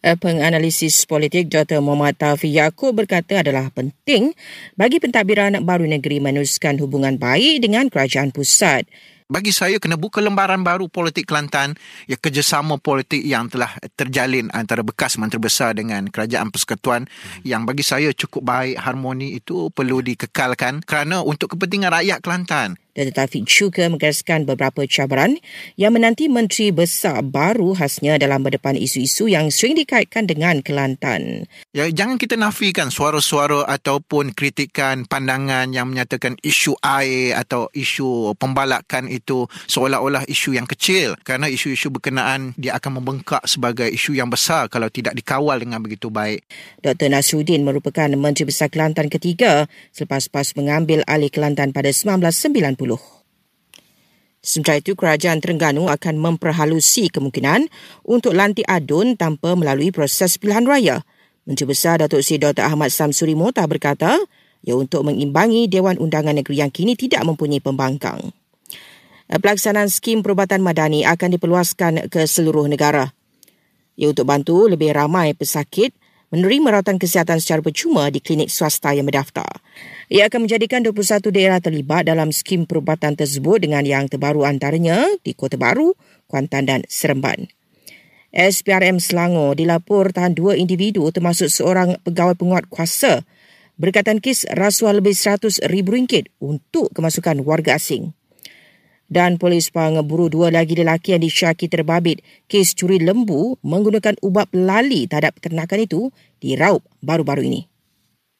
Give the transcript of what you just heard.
Eh, penganalisis politik Dr. Muhammad Taufik Yaakob berkata adalah penting bagi pentadbiran baru negeri meneruskan hubungan baik dengan kerajaan pusat bagi saya kena buka lembaran baru politik Kelantan ya kerjasama politik yang telah terjalin antara bekas menteri besar dengan kerajaan persekutuan yang bagi saya cukup baik harmoni itu perlu dikekalkan kerana untuk kepentingan rakyat Kelantan Dr. Taufik juga menggariskan beberapa cabaran yang menanti menteri besar baru khasnya dalam berdepan isu-isu yang sering dikaitkan dengan Kelantan. Ya, jangan kita nafikan suara-suara ataupun kritikan pandangan yang menyatakan isu air atau isu pembalakan itu seolah-olah isu yang kecil kerana isu-isu berkenaan dia akan membengkak sebagai isu yang besar kalau tidak dikawal dengan begitu baik. Dr. Nasruddin merupakan Menteri Besar Kelantan ketiga selepas PAS mengambil alih Kelantan pada 1990. Sementara itu, Kerajaan Terengganu akan memperhalusi kemungkinan untuk lantik adun tanpa melalui proses pilihan raya. Menteri Besar Datuk Seri Dr. Ahmad Samsuri Mota berkata, ia untuk mengimbangi Dewan Undangan Negeri yang kini tidak mempunyai pembangkang. Pelaksanaan skim perubatan madani akan diperluaskan ke seluruh negara. Ia untuk bantu lebih ramai pesakit menerima rawatan kesihatan secara percuma di klinik swasta yang berdaftar. Ia akan menjadikan 21 daerah terlibat dalam skim perubatan tersebut dengan yang terbaru antaranya di Kota Baru, Kuantan dan Seremban. SPRM Selangor dilapor tahan dua individu termasuk seorang pegawai penguat kuasa berkaitan kes rasuah lebih RM100,000 untuk kemasukan warga asing dan polis mengeburu dua lagi lelaki yang disyaki terbabit kes curi lembu menggunakan ubat pelali terhadap ternakan itu di Raup baru-baru ini.